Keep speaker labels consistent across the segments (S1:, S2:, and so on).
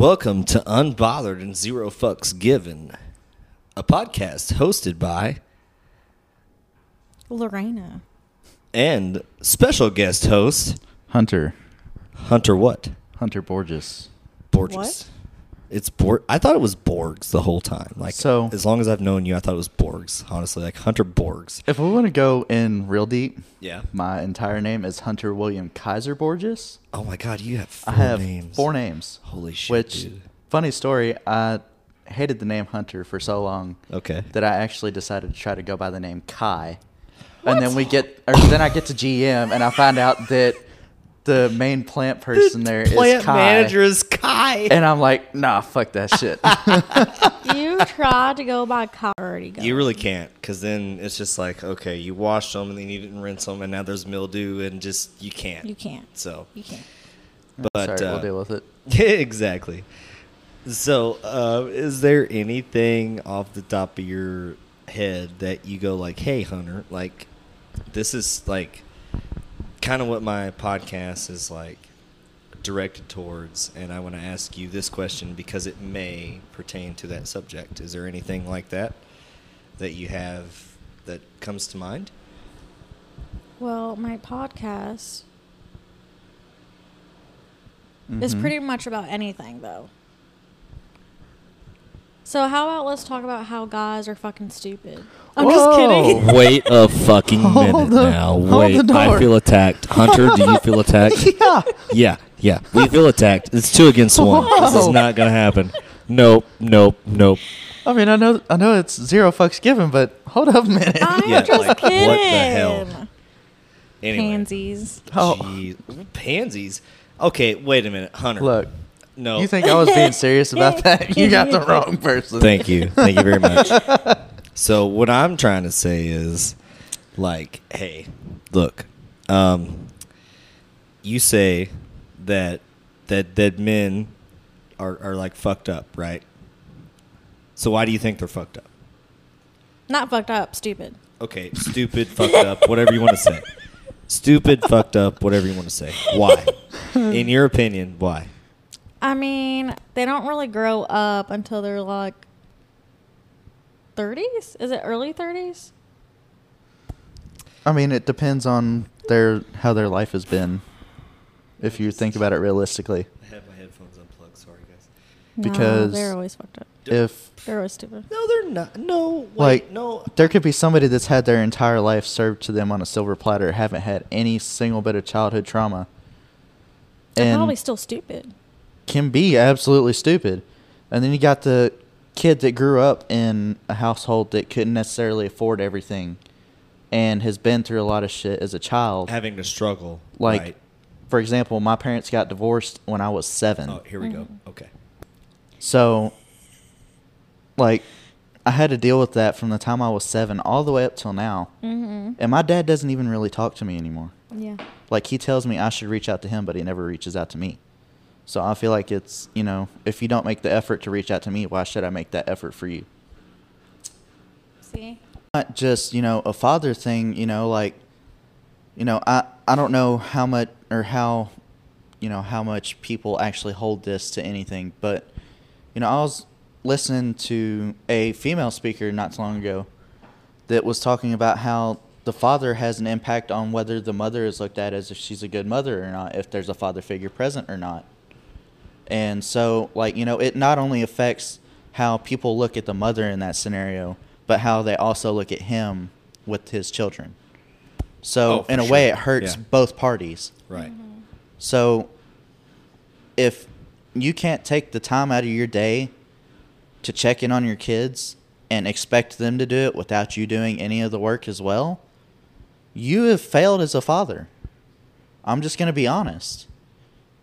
S1: Welcome to Unbothered and Zero Fucks Given, a podcast hosted by
S2: Lorena.
S1: and special guest host
S3: Hunter.
S1: Hunter what?
S3: Hunter Borges.
S1: Borges.
S2: What?
S1: It's Borg. I thought it was Borgs the whole time. Like
S3: So-
S1: as long as I've known you, I thought it was Borgs. Honestly, like Hunter Borgs.
S3: If we want to go in real deep,
S1: Yeah.
S3: my entire name is Hunter William Kaiser Borges.
S1: Oh my God, you have four
S3: I have
S1: names.
S3: four names.
S1: Holy shit,
S3: Which,
S1: dude.
S3: funny story, I hated the name Hunter for so long
S1: Okay.
S3: that I actually decided to try to go by the name Kai. And then we get, or then I get to GM and I find out that the main plant person there is
S1: Plant
S3: Kai.
S1: manager is Kai.
S3: And I'm like, nah, fuck that shit.
S2: You tried to go by car already go.
S1: You really can't, because then it's just like, okay, you washed them and then you didn't rinse them, and now there's mildew, and just you can't.
S2: You can't.
S1: So,
S2: You can't.
S1: but
S3: Sorry,
S1: uh,
S3: we'll deal with it.
S1: Yeah, exactly. So, uh, is there anything off the top of your head that you go like, "Hey, Hunter, like, this is like kind of what my podcast is like directed towards, and I want to ask you this question because it may pertain to that subject. Is there anything like that that you have that comes to mind?
S2: Well, my podcast is
S3: Mhm.
S2: pretty much about anything, though. So how about let's talk about how guys are fucking stupid? I'm just kidding.
S1: Wait a fucking minute
S3: the-
S1: now.
S3: hold
S1: Wait,
S3: the
S1: I feel attacked. Hunter, do you feel attacked?
S3: Yeah.
S1: Yeah, yeah. We feel attacked. It's two against one. This is not gonna happen. Nope, nope, nope.
S3: I mean, I know, I know it's zero fucks given, but hold up a minute.
S2: I'm
S1: Yeah,
S2: just
S1: like, what the hell? Anyway.
S2: Pansies.
S3: Oh.
S1: Jeez. Pansies. Okay, wait a minute, Hunter.
S3: Look,
S1: no.
S3: you think I was being serious about that? You got the wrong person.
S1: Thank you. Thank you very much. So what I'm trying to say is like, hey, look, um you say that that that men are are like fucked up, right? So why do you think they're fucked up?
S2: Not fucked up, stupid.
S1: Okay, stupid, fucked up, whatever you want to say. Stupid, fucked up, whatever you want to say. Why? In your opinion, why?
S2: I mean, they don't really grow up until they're like 30s? Is it early 30s?
S3: I mean, it depends on their how their life has been. If you think about it realistically,
S1: I have my headphones unplugged. Sorry, guys.
S3: Because-
S2: no, they're always fucked up.
S3: if
S2: They're always stupid.
S1: No, they're not. No, wait,
S3: Like,
S1: no.
S3: there could be somebody that's had their entire life served to them on a silver platter, haven't had any single bit of childhood trauma,
S2: They're
S3: and
S2: probably still stupid.
S3: Can be absolutely stupid. And then you got the kid that grew up in a household that couldn't necessarily afford everything and has been through a lot of shit as a child.
S1: having to struggle.
S3: Like,
S1: right.
S3: for example, my parents got divorced when I was seven.
S1: oh, here we go.
S2: Mhm.
S1: Okay.
S3: So, like, I had to deal with that from the time I was seven all the way up till now.
S2: Mm-hmm.
S3: And my dad doesn't even really talk to me anymore.
S2: Yeah.
S3: Like, he tells me I should reach out to him, but he never reaches out to me. So I feel like it's, you know, if you don't make the effort to reach out to me, why should I make that effort for you?
S2: See?
S3: Not just, you know, a father thing, you know, like, you know, I, I don't know how much or how, you know, how much people actually hold this to anything, but, you know, I was listening to a female speaker not too long ago that was talking about how the father has an impact on whether the mother is looked at as if she's a good mother or not, if there's a father figure present or not. And so, like, you know, it not only affects how people look at the mother in that scenario, but how they also look at him with his children. So,
S1: Oh,
S3: in a way, it hurts
S1: Yeah.
S3: both parties.
S1: Right. Mm-hmm.
S3: So, if you can't take the time out of your day to check in on your kids and expect them to do it without you doing any of the work as well, you have failed as a father. I'm just going to be honest.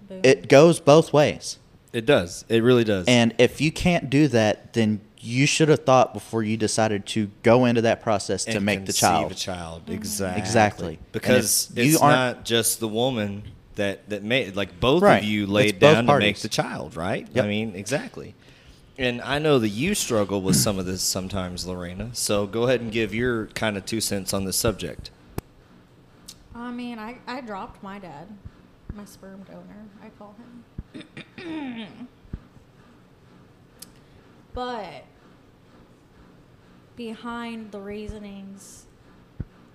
S2: Boom.
S3: It goes both ways.
S1: It does. It really does.
S3: And if you can't do that, then you should have thought before you decided to go into that process to
S1: And
S3: make the child.
S1: a child.
S2: Mhm.
S1: Exactly.
S3: Exactly.
S1: Because
S3: if you
S1: it's
S3: aren't-
S1: not just the woman that that made like both
S3: Right.
S1: of you laid
S3: both
S1: down to make
S3: parties.
S1: the child, right?
S3: Yep.
S1: I mean, exactly. And I know that you struggle with some of this sometimes, Lorena. So go ahead and give your kind of two cents on this subject.
S2: I mean, I, I dropped my dad, my sperm donor, I call him. But behind the reasonings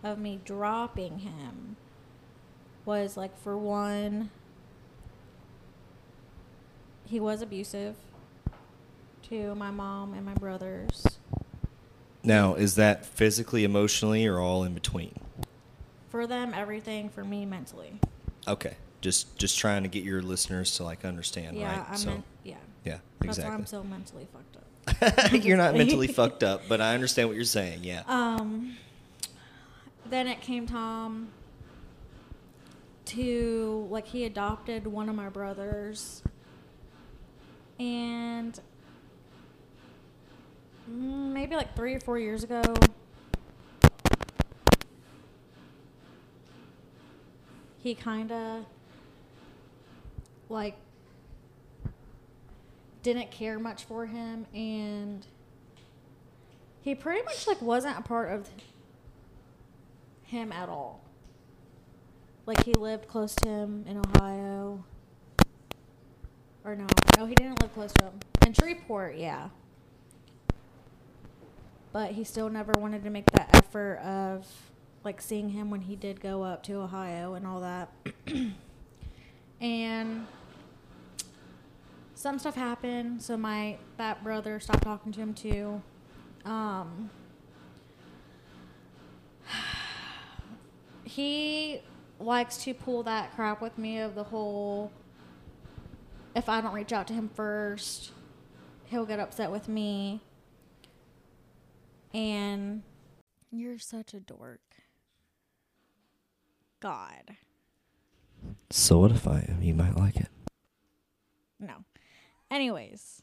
S2: of me dropping him was like for one he was abusive to my mom and my brothers.
S1: Now, is that physically, emotionally, or all in between?
S2: For them everything, for me mentally.
S1: Okay, just just trying to get your listeners to like understand,
S2: yeah,
S1: right?
S2: I'm
S1: so,
S2: yeah.
S1: yeah,
S2: That's
S1: exactly.
S2: why I'm so mentally fucked up.
S1: you're not mentally fucked up, but I understand what you're saying. Yeah.
S2: Um, then it came time to like he adopted one of my brothers, and maybe like three or four years ago. He kind of like didn't care much for him and he pretty much like wasn't a part of him at all. Like he lived close to him in Ohio. Or no, no, he didn't live close to him. In Shreveport, yeah. But he still never wanted to make that effort of like seeing him when he did go up to Ohio and all that. and some stuff happened, so my that brother stopped talking to him too. Um, he likes to pull that crap with me of the whole if I don't reach out to him first, he'll get upset with me. And you're such a dork. God.
S1: So what if I? Am, you might like it.
S2: No. Anyways,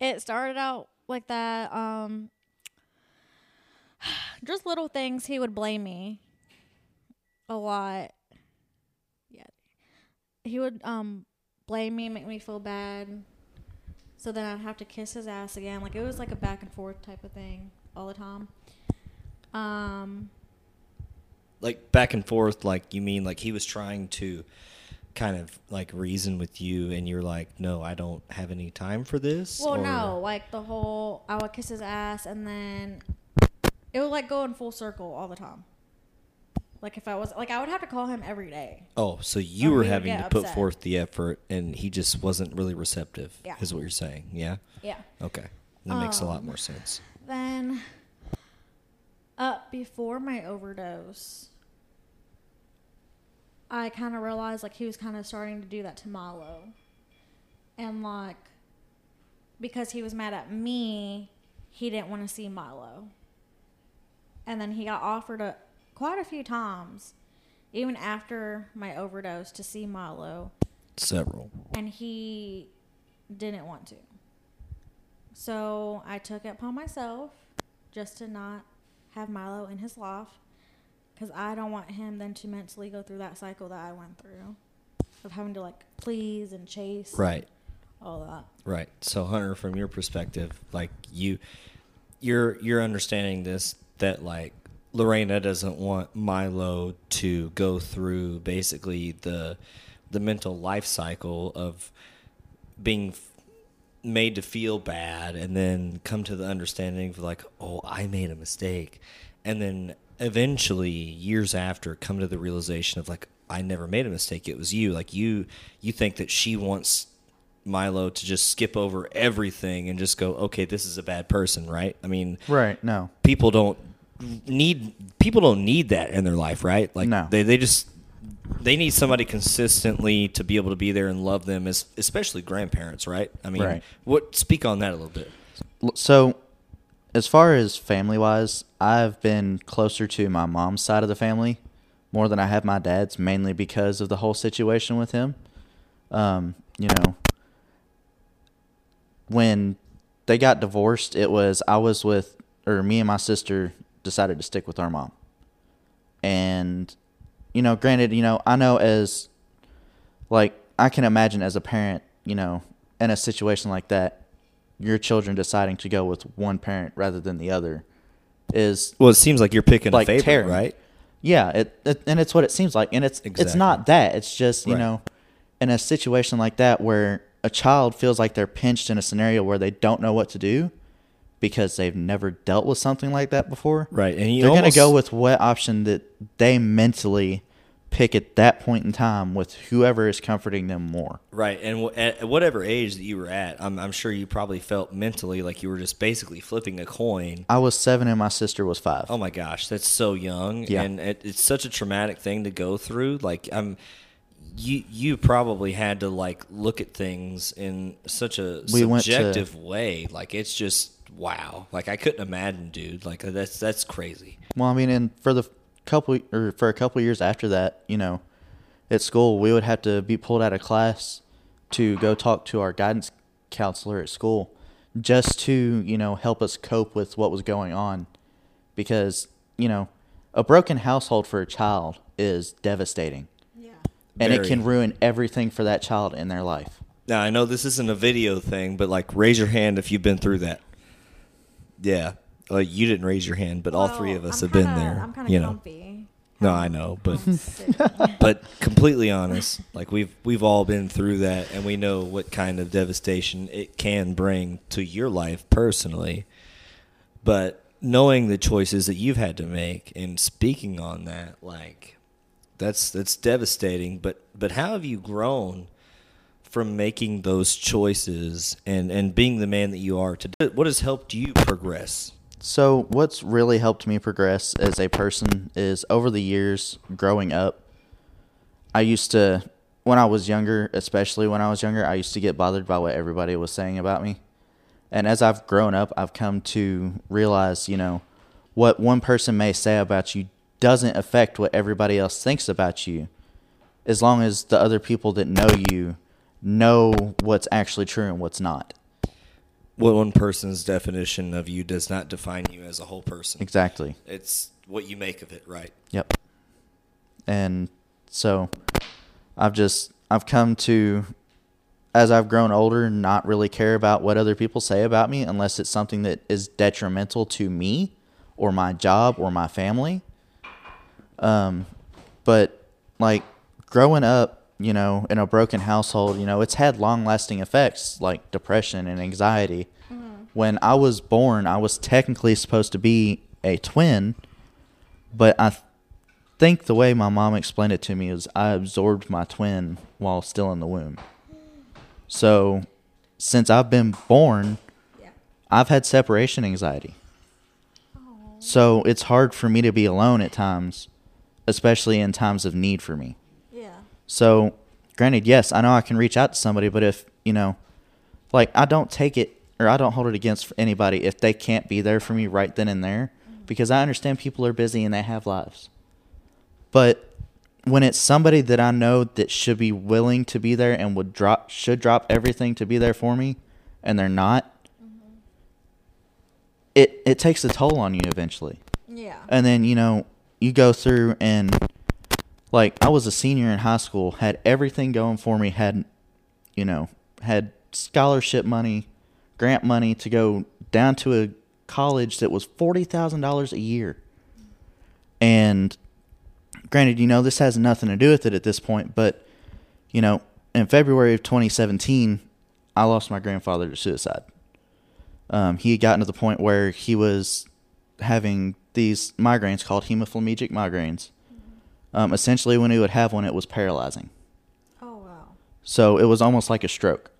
S2: it started out like that. Um, just little things he would blame me a lot. Yeah, he would um blame me, make me feel bad. So then I'd have to kiss his ass again. Like it was like a back and forth type of thing all the time. Um,
S1: Like back and forth. Like you mean like he was trying to kind of like reason with you, and you're like, no, I don't have any time for this.
S2: Well,
S1: or-
S2: no, like the whole I would kiss his ass and then it would like go in full circle all the time. Like if I was like I would have to call him every day.
S1: Oh, so you were having to
S2: get
S1: put forth the effort, and he just wasn't really receptive.
S2: Yeah.
S1: is what you're saying. Yeah.
S2: Yeah.
S1: Okay, that makes a lot
S2: Um,
S1: more sense.
S2: Then up before my overdose, I kind of realized like he was kind of starting to do that to Milo. And like because he was mad at me, he didn't want to see Milo. And then he got offered a quite a few times even after my overdose to see Milo
S1: Several.
S2: and he didn't want to. So I took it upon myself just to not have Milo in his life because I don't want him then to mentally go through that cycle that I went through of having to like please and chase
S1: Right.
S2: all that.
S1: Right. So Hunter, from your perspective, like you, you're you're understanding this that like Lorena doesn't want Milo to go through basically the the mental life cycle of being f- made to feel bad and then come to the understanding of like oh i made a mistake and then eventually years after come to the realization of like i never made a mistake it was you like you you think that she wants milo to just skip over everything and just go okay this is a bad person right i mean
S3: Right. No.
S1: people don't need people don't need that in their life, right? Like
S3: No.
S1: they they just they need somebody consistently to be able to be there and love them, as especially grandparents, right? I mean,
S3: Right.
S1: what speak on that a little bit.
S3: So, as far as family wise, I've been closer to my mom's side of the family more than I have my dad's, mainly because of the whole situation with him. Um, you know, when they got divorced, it was I was with, or me and my sister decided to stick with our mom. And, you know, granted, you know, I know as, like, I can imagine as a parent, you know, in a situation like that, your children deciding to go with one parent rather than the other is
S1: Well, it seems like you're picking
S3: Like
S1: a favorite,
S3: tearing.
S1: right?
S3: yeah, it, it and it's what it seems like, and it's it's not that. It's just you
S1: Right.
S3: know, in a situation like that where a child feels like they're pinched in a scenario where they don't know what to do because they've never dealt with something like that before.
S1: Right, and
S3: they're going to go with what option that they mentally pick at that point in time with whoever is comforting them more.
S1: Right, and w- at whatever age that you were at, I'm, I'm sure you probably felt mentally like you were just basically flipping a coin.
S3: I was seven and my sister was five.
S1: Oh my gosh, that's so young,
S3: Yeah.
S1: and it, it's such a traumatic thing to go through. Like I'm, you you probably had to like look at things in such a
S3: We went to-
S1: subjective way. Like it's just wow. Like I couldn't imagine, dude. Like that's that's crazy.
S3: Well, I mean, and for the couple or for a couple years after that, you know, at school we would have to be pulled out of class to go talk to our guidance counselor at school, just to you know help us cope with what was going on, because you know, a broken household for a child is devastating,
S2: Yeah.
S3: and it can ruin everything for that child in their life.
S1: Now I know this isn't a video thing, but like raise your hand if you've been through that. Yeah, like you didn't raise your hand, but all three
S2: oh,
S1: of us
S2: I'm
S1: have been
S2: kinda-
S1: there.
S2: I'm kind of
S1: you know.
S2: comfy.
S1: No, I know, but but completely honest, like we've we've all been through that, and we know what kind of devastation it can bring to your life personally. But knowing the choices that you've had to make and speaking on that, like that's that's devastating. But but how have you grown from making those choices and and being the man that you are today? What has helped you progress?
S3: So, what's really helped me progress as a person is over the years growing up, I used to, when I was younger, especially when I was younger, I used to get bothered by what everybody was saying about me. And as I've grown up, I've come to realize, you know, what one person may say about you doesn't affect what everybody else thinks about you, as long as the other people that know you know what's actually true and what's not.
S1: What one person's definition of you does not define you as a whole person.
S3: Exactly.
S1: It's what you make of it, right?
S3: Yep. And so I've just I've come to as I've grown older not really care about what other people say about me unless it's something that is detrimental to me or my job or my family. Um but like growing up, you know, in a broken household, you know, it's had long-lasting effects like depression and anxiety. Mm-hmm. When I was born, I was technically supposed to be a twin, but I th- think the way my mom explained it to me is I absorbed my twin while still in the womb. So, since I've been born,
S2: yeah.
S3: I've had separation anxiety. So, it's hard for me to be alone at times, especially in times of need for me. So, granted, yes, I know I can reach out to somebody, but if, you know, like I don't take it or I don't hold it against anybody if they can't be there for me right then and there mm-hmm. because I understand people are busy and they have lives. But when it's somebody that I know that should be willing to be there and would drop should drop everything to be there for me and they're not mm-hmm. it it takes a toll on you eventually.
S2: Yeah.
S3: And then, you know, you go through and like I was a senior in high school, had everything going for me, had you know, had scholarship money, grant money to go down to a college that was $40,000 a year. And granted, you know, this has nothing to do with it at this point, but you know, in February of 2017, I lost my grandfather to suicide. Um, he had gotten to the point where he was having these migraines called hemiplegic migraines. Um, essentially, when he would have one, it was paralyzing.
S2: Oh wow.
S3: So it was almost like a stroke.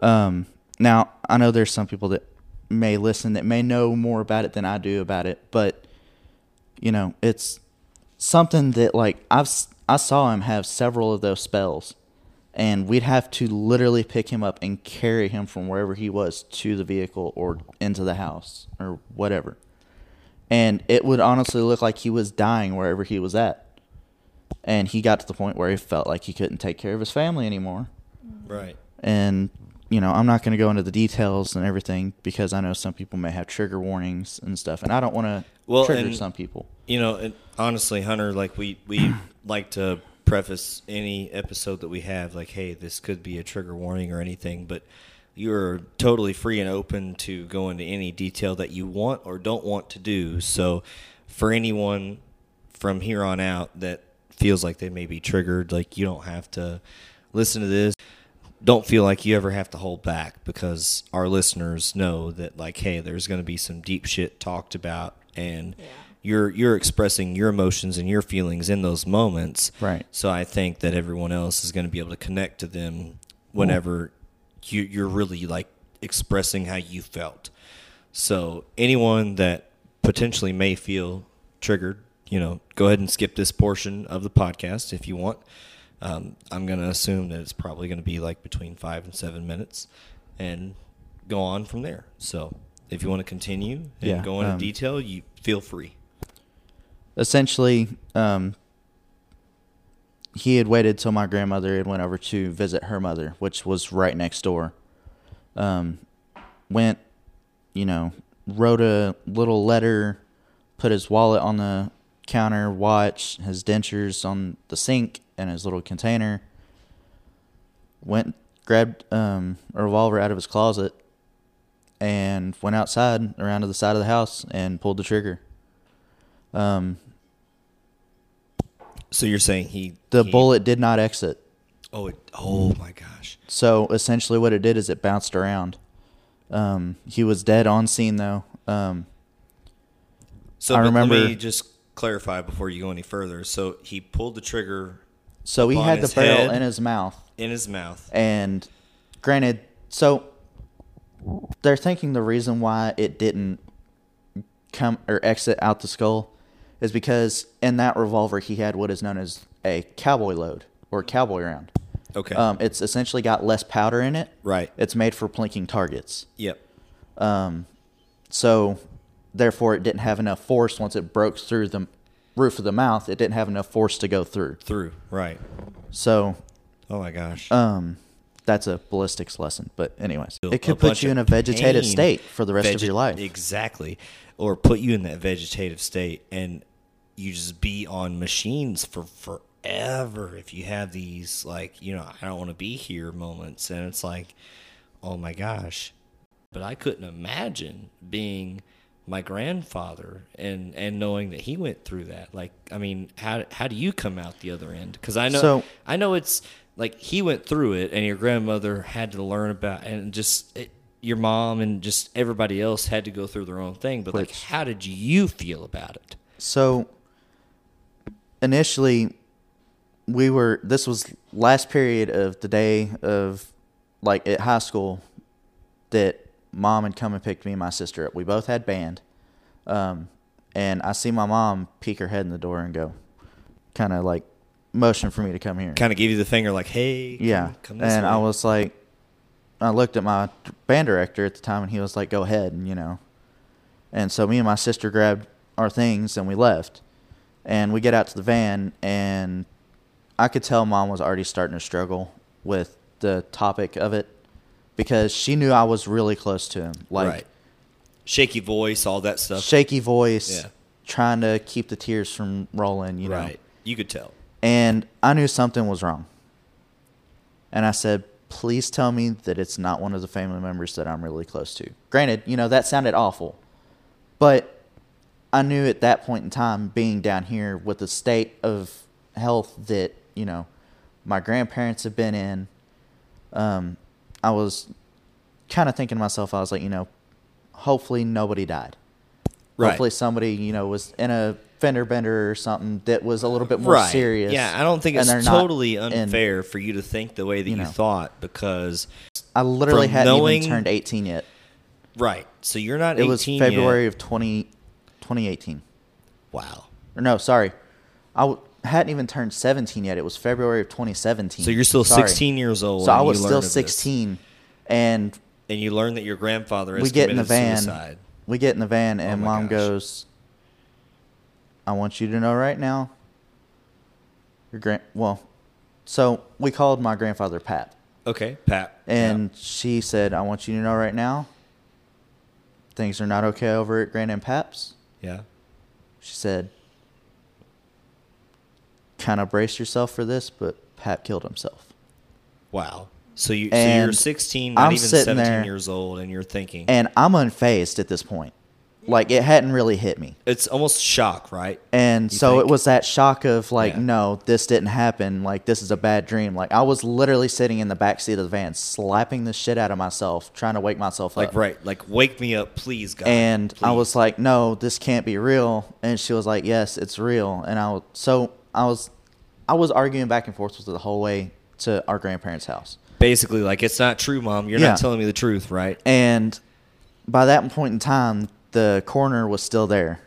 S3: Um, now, I know there's some people that may listen that may know more about it than I do about it, but you know, it's something that like I've I saw him have several of those spells, and we'd have to literally pick him up and carry him from wherever he was to the vehicle or into the house or whatever. And it would honestly look like he was dying wherever he was at. And he got to the point where he felt like he couldn't take care of his family anymore mm.
S1: Right.
S3: and you know i'm not going to go into the details and everything because i know some people may have trigger warnings and stuff and i don't want to
S1: Well,
S3: trigger
S1: and-
S3: some people
S1: You know, and honestly, Hunter, like we we like to preface any episode that we have, like, hey, this could be a trigger warning or anything, but you're totally free and open to go into any detail that you want or don't want to do. So, for anyone from here on out that feels like they may be triggered, like you don't have to listen to this. don't feel like you ever have to hold back because our listeners know that like hey there's going to be some deep shit talked about and
S2: Yeah.
S1: you're you're expressing your emotions and your feelings in those moments
S3: Right.
S1: so i think that everyone else is going to be able to connect to them whenever you you're really like expressing how you felt so anyone that potentially may feel triggered, you know, go ahead and skip this portion of the podcast if you want. Um, I'm going to assume that it's probably going to be like between five and seven minutes, and go on from there. So if you want to continue and
S3: Yeah,
S1: go into
S3: um,
S1: detail, you feel free.
S3: essentially um, he had waited till my grandmother had went over to visit her mother which was right next door um, went you know wrote a little letter put his wallet on the counter watch his dentures on the sink and his little container went grabbed um, a revolver out of his closet and went outside around to the side of the house and pulled the trigger um,
S1: So you're saying he
S3: the
S1: he-
S3: bullet did not exit.
S1: Oh, it, oh my gosh!
S3: So essentially, what it did is it bounced around. Um, he was dead on scene though. Um,
S1: So
S3: I remember-
S1: just clarify before you go any further. So he pulled the trigger
S3: so he had the barrel in his mouth,
S1: in his mouth.
S3: and granted, so they're thinking the reason why it didn't come or exit out the skull is because in that revolver he had what is known as a cowboy load or cowboy round.
S1: Okay.
S3: Um, it's essentially got less powder in it.
S1: right.
S3: It's made for plinking targets.
S1: Yep.
S3: Um, so therefore it didn't have enough force once it broke through the roof of the mouth. It didn't have enough force to go through.
S1: Through. Right.
S3: So
S1: Oh my gosh.
S3: um, that's a ballistics lesson. But anyways, it could put you in a vegetative
S1: pain,
S3: state for the rest of your life.
S1: Exactly. Or put you in that vegetative state and you just be on machines for forever if you have these like, you know, I don't want to be here moments and it's like, oh my gosh. But I couldn't imagine being my grandfather and and knowing that he went through that. Like, I mean, how how do you come out the other end? Cuz I know
S3: So-
S1: I know it's like he went through it, and your grandmother had to learn about, and just it, your mom and just everybody else had to go through their own thing. But like, how did you feel about it?
S3: So initially, we were. This was last period of the day of like at high school that mom had come and picked me and my sister up. We both had band, um, and I see my mom peek her head in the door and go, kind of like motion for me to come here.
S1: Kind of give you the finger, like, "Hey, come-
S3: Yeah.
S1: come
S3: and I was like, I looked at my band director at the time, and he was like, "Go ahead," and you know. And so me and my sister grabbed our things and we left. And we get out to the van, and I could tell mom was already starting to struggle with the topic of it because she knew I was really close to him. Like
S1: right, shaky voice, all that stuff.
S3: shaky voice,
S1: Yeah.
S3: trying to keep the tears from rolling, you know.
S1: right, you could tell.
S3: And I knew something was wrong. And I said, please tell me that it's not one of the family members that I'm really close to. Granted, you know, that sounded awful. But I knew at that point in time, being down here with the state of health that, you know, my grandparents have been in, um, I was kind of thinking to myself, I was like, you know, hopefully nobody died.
S1: Right.
S3: Hopefully somebody, you know, was in a fender bender or something that was a little bit more
S1: right.
S3: serious.
S1: Yeah, I don't think
S3: and
S1: it's
S3: not
S1: totally unfair for you to think the way that
S3: you
S1: you,
S3: know.
S1: thought because
S3: I literally hadn't
S1: knowing-
S3: even turned 18 yet.
S1: right. So you're not.
S3: It was February
S1: Yet.
S3: of 20, 2018.
S1: Wow.
S3: Or no, sorry. I w- hadn't even turned 17 yet. It was February of 2017.
S1: So you're still
S3: Sorry.
S1: 16 years old.
S3: So I was still
S1: of this.
S3: 16. And
S1: and you learn that your grandfather has
S3: we get in the van.
S1: suicide.
S3: We get in the van, oh and
S1: Oh
S3: mom
S1: gosh.
S3: goes, I want you to know right now. Your grand, well, so we called my grandfather Pat.
S1: Okay, Pat.
S3: And she said, I want you to know right now, things are not okay over at Grand and Pap's.
S1: yeah. yeah.
S3: She said, kind of brace yourself for this, but Pat killed himself.
S1: Wow. So you so you're 16, not
S3: I'm
S1: even 17
S3: there-
S1: years old, and you're thinking,
S3: And I'm unfazed at this point. like it hadn't really hit me.
S1: It's almost shock, right?
S3: And
S1: You
S3: so
S1: think?
S3: it was that shock of like,
S1: Yeah.
S3: no, this didn't happen. Like this is a bad dream. Like I was literally sitting in the back seat of the van, slapping the shit out of myself, trying to wake myself
S1: Like
S3: up.
S1: Like right, like wake me up, please, God.
S3: And I was like, no, this can't be real. And she was like, yes, it's real. And I was, so I was, I was arguing back and forth with her the whole way to our grandparents' house.
S1: basically like it's not true, mom. You're
S3: Yeah.
S1: not telling me the truth, right?
S3: And by that point in time, the coroner was still there.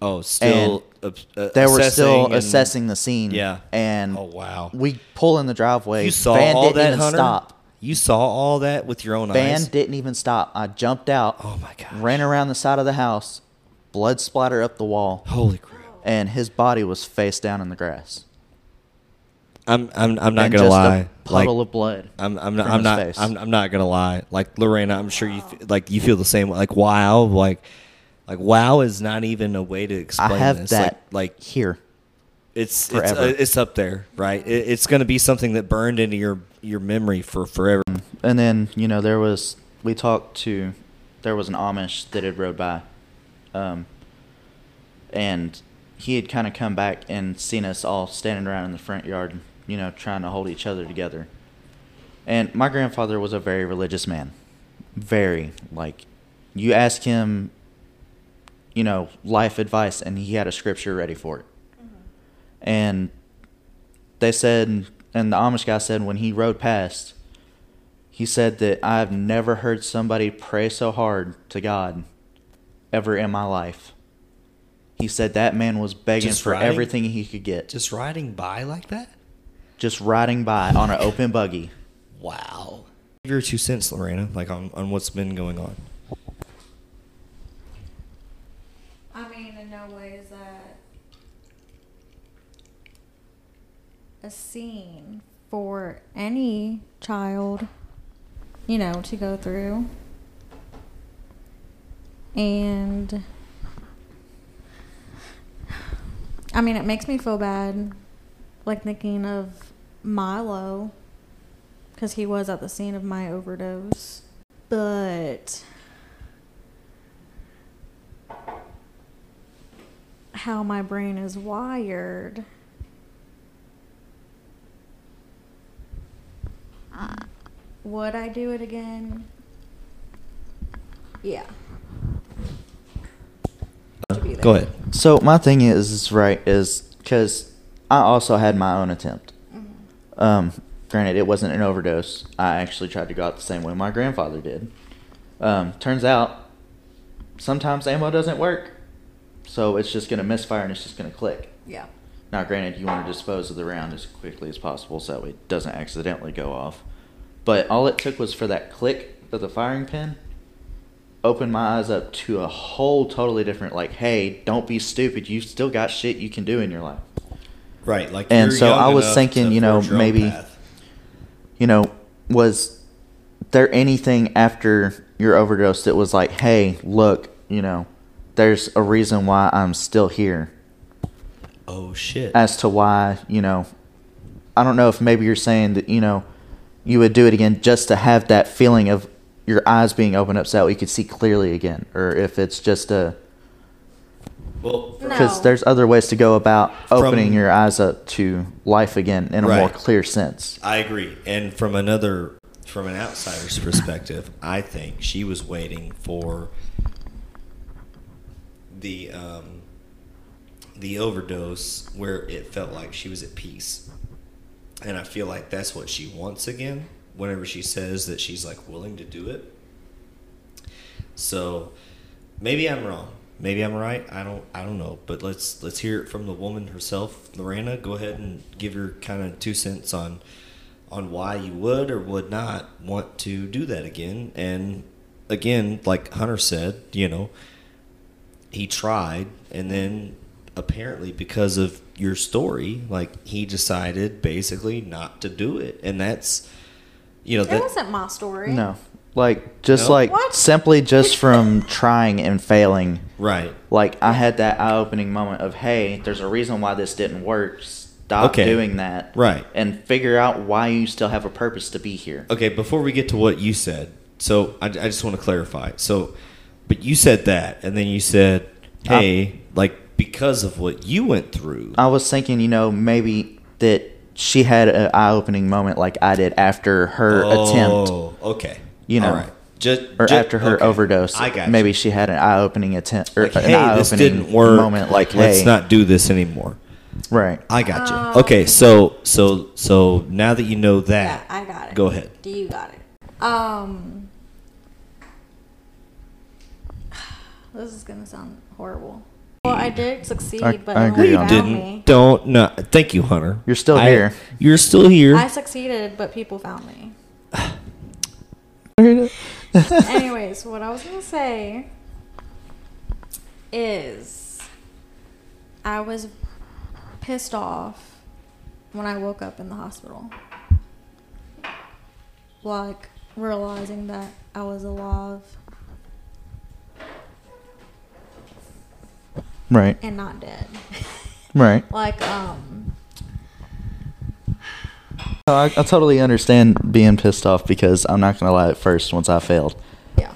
S1: Oh, still. uh, uh,
S3: They were still
S1: assessing and-
S3: assessing the scene.
S1: Yeah.
S3: And
S1: Oh wow.
S3: we pull in the driveway.
S1: You saw
S3: van
S1: all
S3: didn't
S1: that,
S3: even
S1: Hunter.
S3: stop.
S1: You saw all that with your own
S3: Van
S1: eyes.
S3: Van didn't even stop. I jumped out.
S1: Oh my gosh.
S3: Ran around the side of the house, blood splatter up the wall,
S1: Holy crap.
S3: And his body was face down in the grass.
S1: I'm I'm I'm not
S3: And
S1: gonna
S3: just
S1: lie.
S3: A puddle
S1: like,
S3: of blood.
S1: I'm I'm not I'm not. I'm, I'm not gonna lie. Like Lorena, I'm sure you like you feel the same. way. Like wow, like like wow is not even a way to explain.
S3: I have
S1: this.
S3: that
S1: Like, like
S3: here.
S1: it's it's
S3: forever.
S1: uh, it's up there, right? It, it's gonna be something that burned into your your memory for forever.
S3: And then you know there was we talked to there was an Amish that had rode by, um, and he had kind of come back and seen us all standing around in the front yard, you know, trying to hold each other together. And my grandfather was a very religious man, very like, you ask him, you know, life advice, and he had a scripture ready for it. Mm-hmm. And they said, and the Amish guy said when he rode past, he said that I've never heard somebody pray so hard to God ever in my life. He said that man was begging
S1: Just
S3: for
S1: riding?
S3: everything he could get. Just,
S1: Just riding by like that.
S3: Just riding by on an open buggy.
S1: Wow. Give your two cents, Lorena, like on on what's been going on.
S2: I mean, in no way is that a scene for any child, you know, to go through. And I mean, it makes me feel bad, like thinking of Milo, because he was at the scene of my overdose. But how my brain is wired. Uh, would I do it again? Yeah. To be
S1: Go ahead.
S3: So my thing is, is right is because I also had my own attempt. Um, granted, it wasn't an overdose. I actually tried to go out the same way my grandfather did. Um, turns out, sometimes ammo doesn't work, so it's just gonna misfire and it's just gonna click.
S2: Yeah.
S3: Now, granted, you want to dispose of the round as quickly as possible so it doesn't accidentally go off. But all it took was for that click of the firing pin, opened my eyes up to a whole totally different, like, hey, don't be stupid. You still got shit you can do in your life.
S1: Right, like
S3: And so I was thinking, you know,
S1: forge your own
S3: maybe-
S1: path.
S3: You know, was there anything after your overdose that was like, hey, look, you know, there's a reason why I'm still here?
S1: Oh shit.
S3: as to why you know i don't know if maybe you're saying that you know you would do it again just to have that feeling of your eyes being opened up so that you could see clearly again or if it's just a
S1: well,
S2: No.
S3: because there's other ways to go about opening
S1: From-
S3: your eyes up to life again in a more clear sense
S1: I agree. And from another, from an outsider's perspective, I think she was waiting for the um, the overdose where it felt like she was at peace, and I feel like that's what she wants again. Whenever she says that she's like willing to do it, so maybe I'm wrong. Maybe I'm right. I don't. I don't know. But let's let's hear it from the woman herself, Lorena. Go ahead and give your kind of two cents on on why you would or would not want to do that again. And again, like Hunter said, you know, he tried, and then apparently because of your story, like he decided basically not to do it, and that's you know
S2: It
S1: that
S2: wasn't my story.
S3: no like just
S1: No?
S3: like
S2: What?
S3: simply just from trying and failing
S1: right.
S3: like I had that eye-opening moment of, hey, there's a reason why this didn't work. Stop
S1: Okay.
S3: doing that,
S1: Right.
S3: And figure out why you still have a purpose to be here.
S1: Okay, before we get to what you said, so I, I just want to clarify. So, But you said that, and then you said,
S3: I-
S1: "Hey, like because of what you went through."
S3: I was thinking, you know, maybe that she had an eye-opening moment like I did after her attempt,
S1: Oh, okay.
S3: You know,
S1: All right. Just,
S3: or
S1: ju-
S3: after her
S1: okay.
S3: overdose.
S1: I got
S3: Maybe
S1: you.
S3: she had an eye-opening attempt or
S1: Like,
S3: an
S1: hey,
S3: eye-opening
S1: this didn't work.
S3: moment. Like,
S1: let's
S3: hey,
S1: not do this anymore.
S3: right.
S1: I got you.
S2: Um,
S1: okay, so so so now that you know
S2: Yeah,
S1: that,
S2: I got it.
S1: Go ahead.
S2: Do you got it? Um, this is gonna sound horrible. Well, I did succeed,
S3: I-
S2: but
S3: I
S2: no
S3: agree
S2: one
S3: on
S2: found
S3: that.
S1: didn't
S2: me.
S1: don't no. Thank you, Hunter.
S3: You're still
S1: I-
S3: here.
S1: You're still here.
S2: I succeeded, but people found me. Anyways, what I was gonna say is I was pissed off when I woke up in the hospital. Like realizing that I was alive
S3: Right.
S2: and not dead.
S3: Right.
S2: like, um,
S3: I, I totally understand being pissed off because I'm not gonna lie. At first, once I failed,
S2: yeah.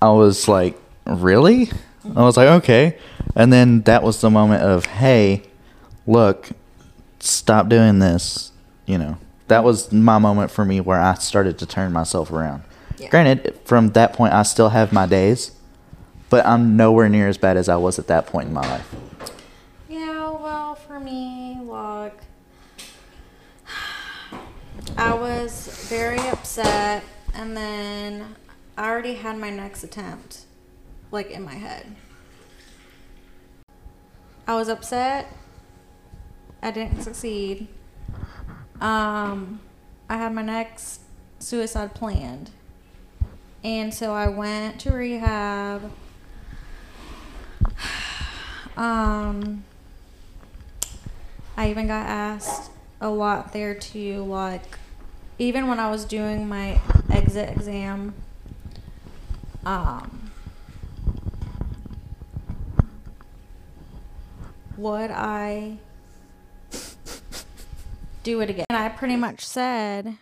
S3: I was like, "Really?" I was like, "Okay," and then that was the moment of, "Hey, look, stop doing this." You know, that was my moment for me where I started to turn myself around.
S2: Yeah.
S3: Granted, from that point, I still have my days, but I'm nowhere near as bad as I was at that point in my life.
S2: Yeah, well, for me, like, I was very upset, and then I already had my next attempt, like, in my head. I was upset. I didn't succeed. Um, I had my next suicide planned. And so I went to rehab. Um, I even got asked a lot there too, like even when I was doing my exit exam. Um, would I do it again? And I pretty much said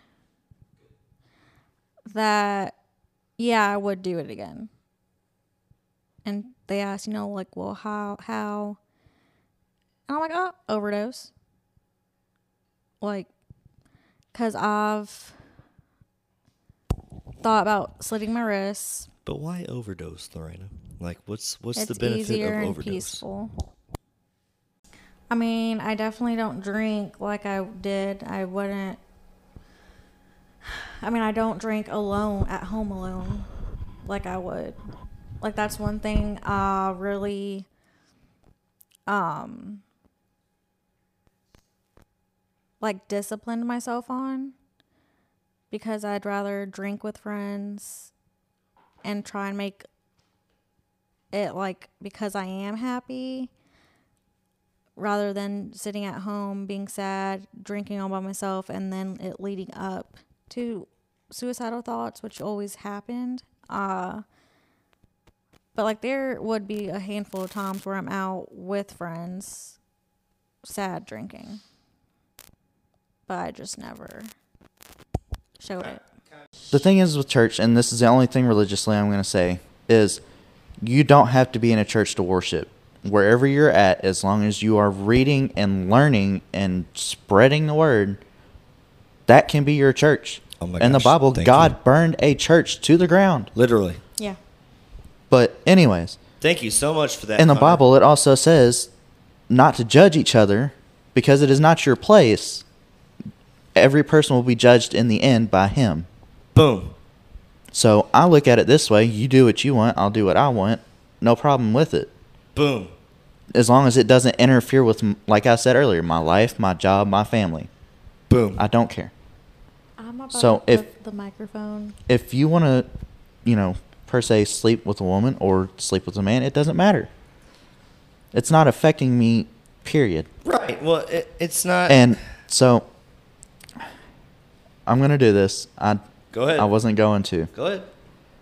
S2: that yeah, I would do it again. And they asked, you know, like, well, how, how? And I'm like, oh, overdose. Like, cause I've thought about slitting my wrists.
S1: but why overdose, Lorena? Like, what's what's
S2: it's
S1: the benefit of
S2: and
S1: overdose?
S2: peaceful. I mean, I definitely don't drink like I did. I wouldn't. I mean, I don't drink alone at home alone like I would. Like that's one thing I really um like disciplined myself on because I'd rather drink with friends and try and make it like because I am happy rather than sitting at home being sad, drinking all by myself and then it leading up to suicidal thoughts which always happened. Uh but like there would be a handful of times where I'm out with friends sad drinking. But I just never showed it.
S3: The thing is with church, and this is the only thing religiously I'm going to say, is you don't have to be in a church to worship. Wherever you're at, as long as you are reading and learning and spreading the word, that can be your church.
S1: Oh my
S3: in the Bible, God
S1: you.
S3: burned a church to the ground.
S1: Literally.
S2: Yeah.
S3: But, anyways,
S1: Thank you so much for that.
S3: in the
S1: Hunter.
S3: Bible, it also says not to judge each other because it is not your place. Every person will be judged in the end by him.
S1: Boom.
S3: So I look at it this way you do what you want, I'll do what I want. No problem with it.
S1: Boom.
S3: As long as it doesn't interfere with, like I said earlier, my life, my job, my family.
S1: Boom.
S3: I don't care.
S2: I'm about
S3: So
S2: to
S3: if-
S2: the microphone.
S3: If you want to, you know, per se sleep with a woman or sleep with a man, it doesn't matter. It's not affecting me, period.
S1: right. Well, it, it's not.
S3: And so I'm going to do this. I
S1: go ahead.
S3: I wasn't going to.
S1: Go ahead.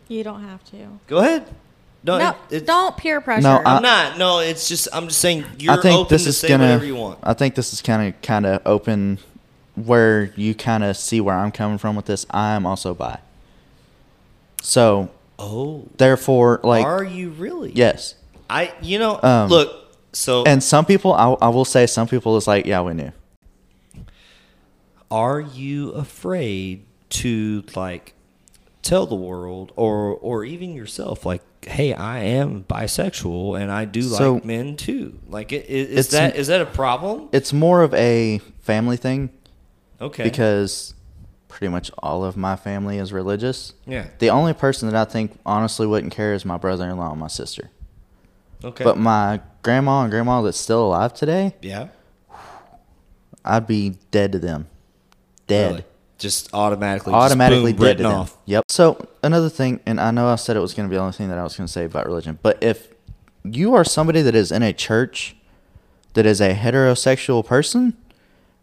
S2: You don't have to.
S1: Go ahead. No,
S2: No,
S1: it- it's-
S2: don't peer pressure.
S3: No, I-
S1: I'm not. No, it's just. I'm just saying. You're
S3: I think
S1: open
S3: this
S1: to
S3: is
S1: say
S3: gonna.
S1: whatever you want.
S3: I think this is kind of kind of open, where you kind of see where I'm coming from with this. I am also bi. So
S1: Oh,
S3: Therefore, like
S1: are you really?
S3: yes.
S1: I. You know,
S3: Um,
S1: look. So,
S3: And some people, I, I will say, some people is like, yeah, we knew.
S1: are you afraid to like tell the world or or even yourself like hey i am bisexual and i do
S3: So-
S1: like men too like i- i- is that is that a problem
S3: It's more of a family thing
S1: okay
S3: because pretty much all of my family is religious.
S1: yeah
S3: The only person that I think honestly wouldn't care is my brother-in-law and my sister.
S1: okay
S3: But my grandma and grandma that's still alive today,
S1: yeah
S3: I'd be dead to them. Dead.
S1: Really? just automatically just
S3: Automatically
S1: boom,
S3: dead to them. Yep. So another thing, and I know I said it was going to be the only thing that I was going to say about religion, but if you are somebody that is in a church that is a heterosexual person,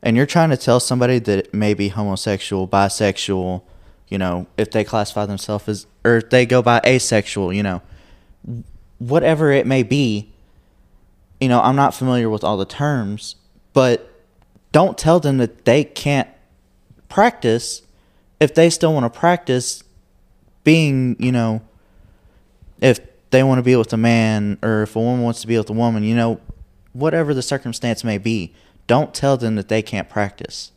S3: and you're trying to tell somebody that may be homosexual, bisexual, you know, if they classify themselves as, or if they go by asexual, you know, whatever it may be, you know, I'm not familiar with all the terms, but don't tell them that they can't practice if they still want to practice being, you know, if they want to be with a man or if a woman wants to be with a woman, you know, whatever the circumstance may be, don't tell them that they can't practice.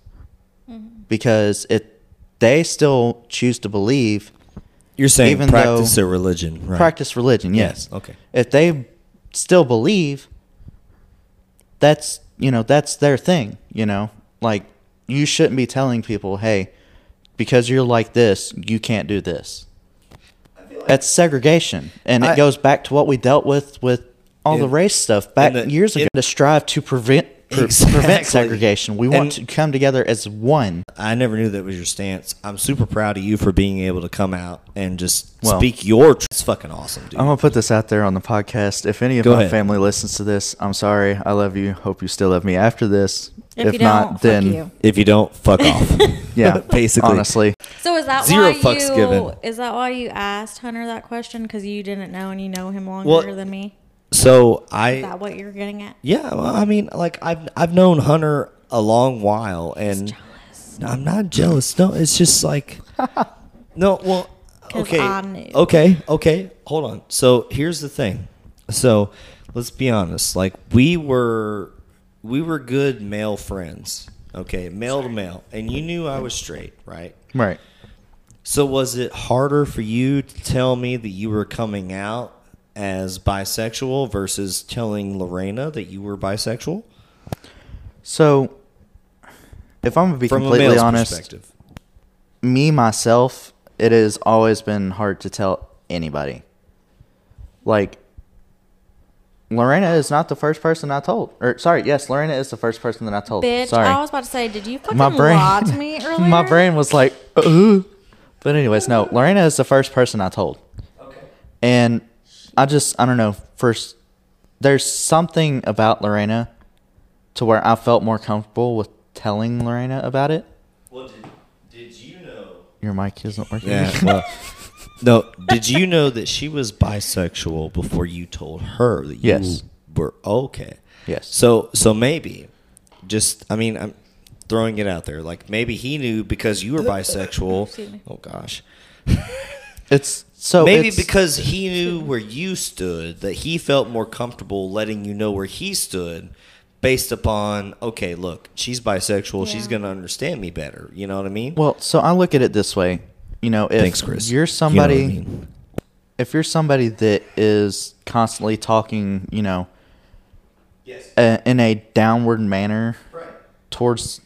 S3: Because if they still choose to believe,
S1: you're saying
S3: even
S1: practice a religion right
S3: practice religion, yes.
S1: okay
S3: If they still believe, that's, you know, that's their thing, you know? Like you shouldn't be telling people, "Hey, because you're like this, you can't do this." That's segregation, and it goes back to what we dealt with with all the race stuff back
S1: the-
S3: years ago to strive to prevent pre-
S1: Exactly.
S3: prevent segregation. We want
S1: And-
S3: to come together as one.
S1: I never knew that was your stance. I'm super proud of you for being able to come out and just
S3: Well-
S1: speak your. Tr- it's fucking awesome, dude.
S3: I'm gonna put this out there on the podcast. If any of
S1: Go
S3: my
S1: ahead.
S3: family listens to this, I'm sorry. I love you. Hope you still love me after this.
S2: If, you
S3: not,
S2: don't, fuck
S3: then
S2: you.
S1: if you don't, fuck off.
S3: yeah,
S1: basically.
S3: honestly,
S2: So is that
S1: Zero
S2: why
S1: fucks
S2: you
S1: given.
S2: is that why you asked Hunter that question because you didn't know and you know him longer
S1: Well,
S2: than me?
S1: So
S2: Is
S1: I,
S2: that what you're getting at?
S1: yeah, well, I mean, like I've I've known Hunter a long while, and No, I'm not jealous. No, it's just like, no, Well, okay,
S2: I knew.
S1: okay, okay. Hold on. So here's the thing. So let's be honest. Like we were, we were good male friends. Okay, male to male, and you knew I was straight, right?
S3: right.
S1: So was it harder for you to tell me that you were coming out as bisexual versus telling Lorena that you were bisexual?
S3: So, if I'm gonna be
S1: From
S3: completely honest, me myself, it has always been hard to tell anybody. Like, Lorena is not the first person I told. Or sorry, yes, Lorena is the first person that I told.
S2: Bitch,
S3: sorry,
S2: I was about to say, did you fucking
S3: my brain,
S2: lie to me earlier?
S3: my brain was like, uh. but anyways, no, Lorena is the first person I told.
S1: Okay.
S3: And I just, I don't know, first, there's something about Lorena to where I felt more comfortable with telling Lorena about it.
S1: Well, did, did you know?
S3: Your mic isn't working.
S1: Yeah. Well, no. Did you know that she was bisexual before you told her that you
S3: Yes.
S1: were okay?
S3: Yes.
S1: So so maybe, just I mean I'm throwing it out there. Like maybe he knew because you were bisexual.
S2: Excuse me.
S1: Oh gosh.
S3: It's so
S1: maybe
S3: it's-
S1: because he knew where you stood that he felt more comfortable letting you know where he stood based upon okay look she's bisexual. She's going to understand me better. You know what i mean?
S3: Well, so I look at it this way. You know, if
S1: Thanks, Chris.
S3: you're
S1: You know what I
S3: somebody,
S1: mean.
S3: if you're somebody that is constantly talking, you know,
S1: yes.
S3: a, in a downward manner
S1: right.
S3: towards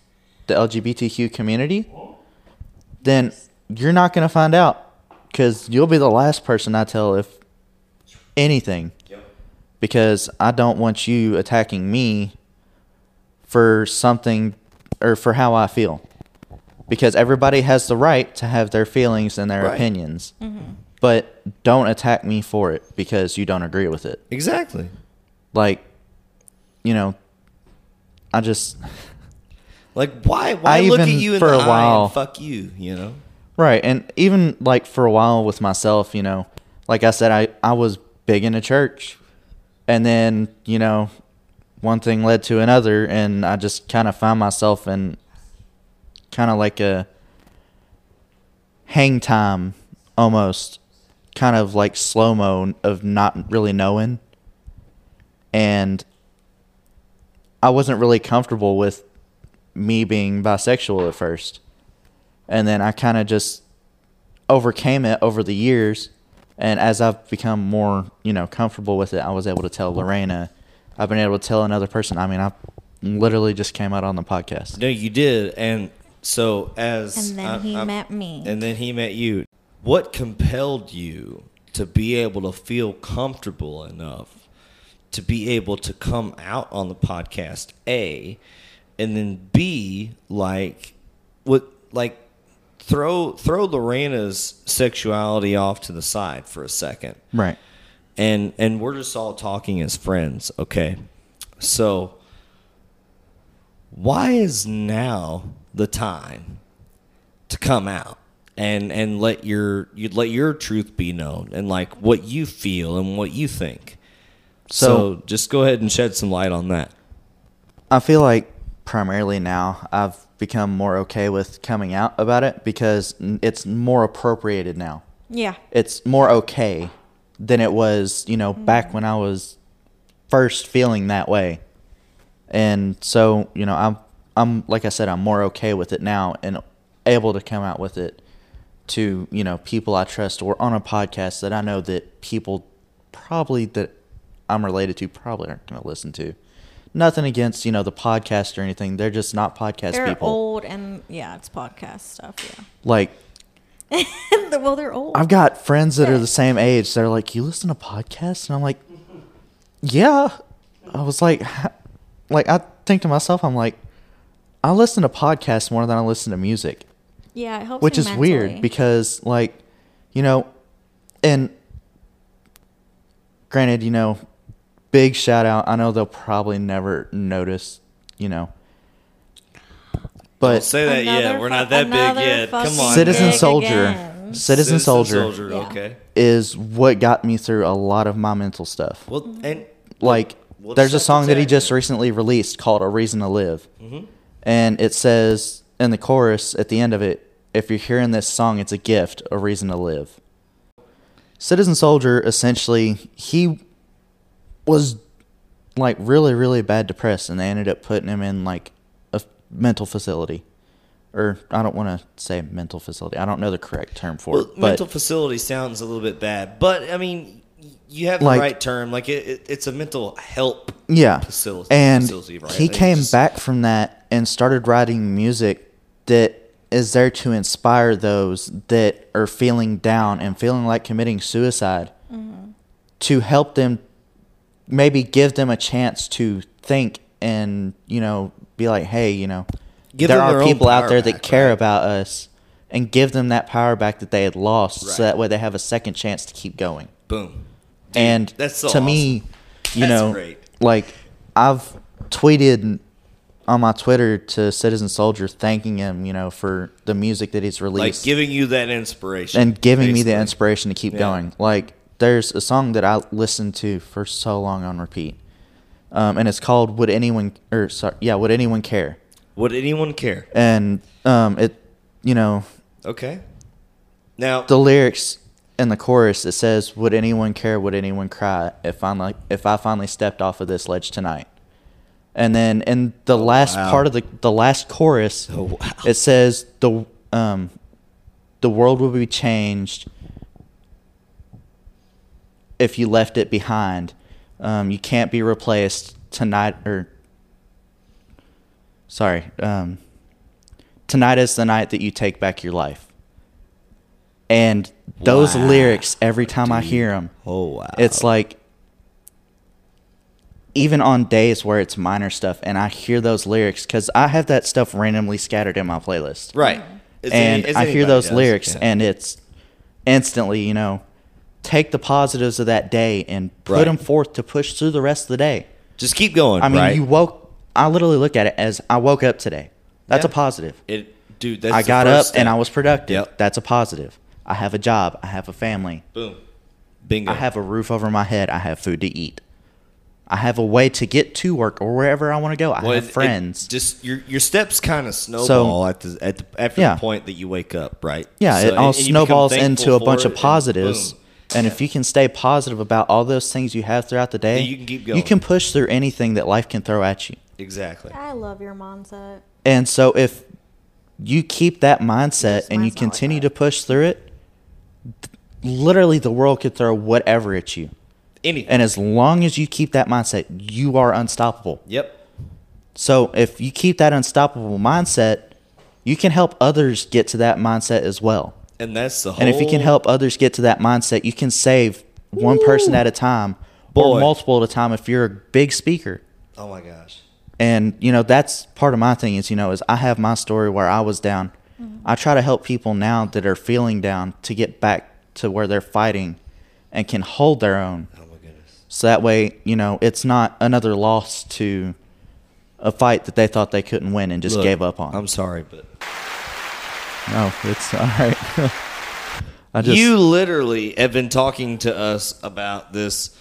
S3: the LGBTQ community, then you're not going to find out because you'll be the last person I tell if anything
S1: yep
S3: because I don't want you attacking me for something or for how I feel. Because everybody has the right to have their feelings and their
S1: Right.
S3: opinions. Mm-hmm. But don't attack me for it because you don't agree with it.
S1: exactly
S3: Like, you know, I just
S1: like why why
S3: I
S1: look at you in
S3: for
S1: the
S3: a
S1: eye
S3: while-
S1: and fuck you you know
S3: Right, and even like for a while with myself, you know, like I said, I I was big into church, and then you know, one thing led to another, and I just kind of found myself in kind of like a hang time almost kind of like slow mo of not really knowing, and I wasn't really comfortable with me being bisexual at first, and then I kind of just overcame it over the years, and as I've become more you know comfortable with it, I was able to tell Lorena. I've been able to tell another person. I mean, I literally just came out on the podcast.
S1: No, you did, and so as
S2: And then
S1: I-
S2: he
S1: I'm-
S2: met me.
S1: and then he met you. What compelled you to be able to feel comfortable enough to be able to come out on the podcast? A, and then B, like what, like throw throw Lorena's sexuality off to the side for a second.
S3: Right.
S1: and and we're just all talking as friends okay? So why is now the time to come out and and let your you let your truth be known and like what you feel and what you think? So,
S3: So-
S1: just go ahead and shed some light on that.
S3: I feel like primarily now I've become more okay with coming out about it because it's more appropriated now.
S2: yeah.
S3: It's more okay than it was, you know, mm. back when I was first feeling that way. And so, you know, I'm I'm like I said I'm more okay with it now and able to come out with it to, you know, people I trust or on a podcast that I know that people probably that I'm related to probably aren't going to listen to. Nothing against, you know, the podcast or anything. They're just not podcast
S2: They're
S3: people.
S2: old and yeah, it's podcast stuff. Yeah, Like well, they're old.
S3: I've got friends that are the same age. They're like, "You listen to podcasts?" And I'm like, "Yeah." I was like, like I think to myself, I'm like, I listen to podcasts more than I listen to music,
S2: yeah, it helps.
S3: which is weird because, like, you know, and granted, you know, big shout out. I know they'll probably never notice, you know,
S1: Don't
S3: but
S1: say that yet we're not that big yet come
S2: fucking
S1: on
S3: Citizen
S1: now.
S3: Soldier,
S2: again.
S3: Citizen, Soldier,
S1: soldier
S2: Yeah.
S1: okay
S3: is what got me through a lot of my mental stuff.
S1: well and
S3: like
S1: We'll
S3: there's a song that he just recently released called "A Reason to Live,"
S1: Mm-hmm.
S3: and it says in the chorus at the end of it, "If you're hearing this song, it's a gift, a reason to live." Citizen Soldier essentially he was like really really bad depressed, and they ended up putting him in like a mental facility, or I don't want to say mental facility. I don't know the correct term for
S1: Well,
S3: it, but
S1: mental facility sounds a little bit bad, but I mean, you have the
S3: Like-
S1: right term. Like it, it, it's a mental help.
S3: yeah
S1: facility-
S3: and
S1: facility, right?
S3: he
S1: Like,
S3: came
S1: just-
S3: back from that and started writing music that is there to inspire those that are feeling down and feeling like committing suicide mm-hmm. to help them maybe give them a chance to think and you know be like hey you know
S1: Give
S3: there are people out there that care
S1: right?
S3: about us and give them that power back that they had lost
S1: Right.
S3: so that way they have a second chance to keep going
S1: Boom.
S3: and
S1: that's so
S3: to me, you
S1: That's
S3: know,
S1: great.
S3: like I've tweeted on my Twitter to Citizen Soldier thanking him, you know, for the music that he's released, Like
S1: giving you that inspiration
S3: and giving me the inspiration to keep
S1: Yeah.
S3: going. Like there's a song that I listened to for so long on repeat, um, and it's called "Would Anyone?" or sorry, yeah, "Would Anyone Care?"
S1: Would anyone care?
S3: And um, it, you know,
S1: Okay. Now,
S3: the lyrics in the chorus it says would anyone care would anyone cry if finally if i finally stepped off of this ledge tonight and then in the last
S1: Oh, wow.
S3: part of the the last chorus
S1: Oh, wow.
S3: it says the um the world will be changed if you left it behind um you can't be replaced tonight or sorry um tonight is the night that you take back your life. And those
S1: Wow,
S3: lyrics every time i hear them
S1: oh wow,
S3: it's like even on days where it's minor stuff and i hear those lyrics because i have that stuff randomly scattered in my playlist.
S1: Right. As
S3: and
S1: any-
S3: i hear those
S1: does,
S3: lyrics
S1: yeah.
S3: and it's instantly you know take the positives of that day and put
S1: Right.
S3: them forth to push through the rest of the day
S1: just keep going.
S3: i mean
S1: right?
S3: you woke i literally look at it as i woke up today that's
S1: Yeah.
S3: a positive
S1: It, dude. That's
S3: i got up and i was productive
S1: Yep.
S3: that's a positive i have a job i have a family
S1: boom, bingo.
S3: I have a roof over my head. I have food to eat. I have a way to get to work or wherever I want to go. I
S1: Well,
S3: have
S1: it- it
S3: friends.
S1: just your your steps kind of snowball at the at the, after
S3: Yeah.
S1: the point that you wake up, right?
S3: Yeah,
S1: So-
S3: it all
S1: and- and
S3: snowballs into a bunch of positives.
S1: boom.
S3: And if you can stay positive about all those things you have throughout the day,
S1: Yeah, you can keep going.
S3: You can push through anything that life can throw at you.
S1: Exactly.
S2: I love your mindset.
S3: And so if you keep that mindset and you
S2: mine's not like
S3: continue to push through it, literally the world could throw whatever at you.
S1: Anything.
S3: And as long as you keep that mindset, you are unstoppable.
S1: yep.
S3: So if you keep that unstoppable mindset, you can help others get to that mindset as well.
S1: And that's the whole.
S3: And if you can help others get to that mindset, you can save one person at a time
S1: Boy.
S3: or multiple at a time if you're a big speaker.
S1: Oh my gosh.
S3: And you know, that's part of my thing is, you know, is I have my story where I was down. Mm-hmm. I try to help people now that are feeling down to get back to where they're fighting and can hold their own.
S1: Oh my goodness.
S3: So that way, you know, it's not another loss to a fight that they thought they couldn't win and just
S1: Look,
S3: gave up on.
S1: I'm sorry, but
S3: no, it's all right. I just
S1: you literally have been talking to us about this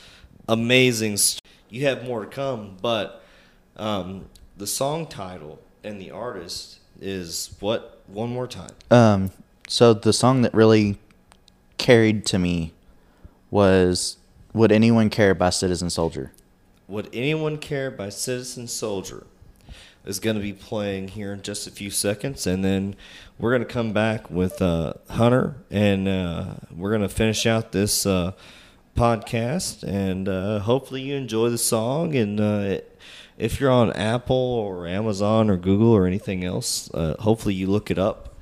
S1: amazing. St- you have more to come, but um, the song title and the artist is what? One more time.
S3: Um, so the song that really carried to me was "Would Anyone Care" by Citizen Soldier.
S1: Would Anyone Care by Citizen Soldier is going to be playing here in just a few seconds. And then we're going to come back with uh, Hunter and uh, we're going to finish out this uh, podcast. And uh, hopefully you enjoy the song. And uh, if you're on Apple or Amazon or Google or anything else, uh, hopefully you look it up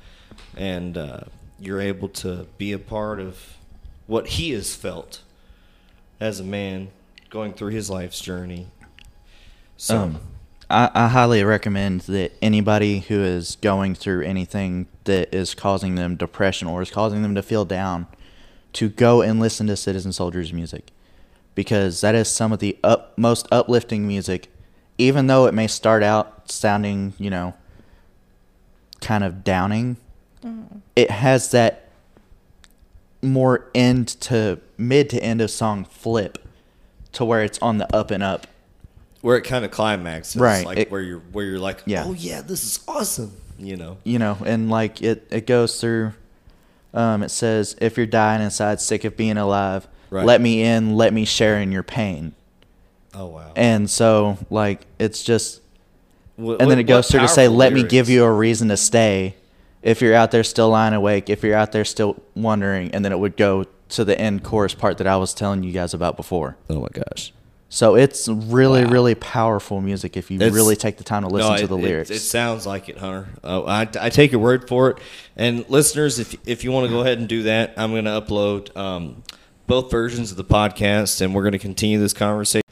S1: and you're able to be a part of what he has felt as a man going through his life's journey. So,
S3: Um, I, I highly recommend that anybody who is going through anything that is causing them depression or is causing them to feel down to go and listen to Citizen Soldier's music because that is some of the up, most uplifting music, even though it may start out sounding, you know, kind of downing. Mm-hmm. It has that more end to mid to end of song flip to where it's on the up and up
S1: where it kind of climaxes,
S3: Right,
S1: Like
S3: it-
S1: where you're where you're like,
S3: Yeah.
S1: oh yeah, this is awesome. You know,
S3: you know, and like it, it goes through. Um, it says, "If you're dying inside, sick of being alive,
S1: Right.
S3: let me in. Let me share in your pain."
S1: oh wow.
S3: And so, like, it's just,
S1: What-
S3: and then it goes through to say,
S1: powerful
S3: "Let me give you a reason to stay." If you're out there still lying awake, if you're out there still wondering, and then it would go to the end chorus part that I was telling you guys about before.
S1: Oh my gosh.
S3: So it's really,
S1: Wow.
S3: really powerful music if you
S1: It's-
S3: really take the time to listen
S1: No,
S3: to
S1: it-
S3: the
S1: it-
S3: lyrics.
S1: It, sounds like it, Hunter. Uh, I, I take your word for it. And listeners, if if you want to go ahead and do that, I'm going to upload um, both versions of the podcast, and we're going to continue this conversation.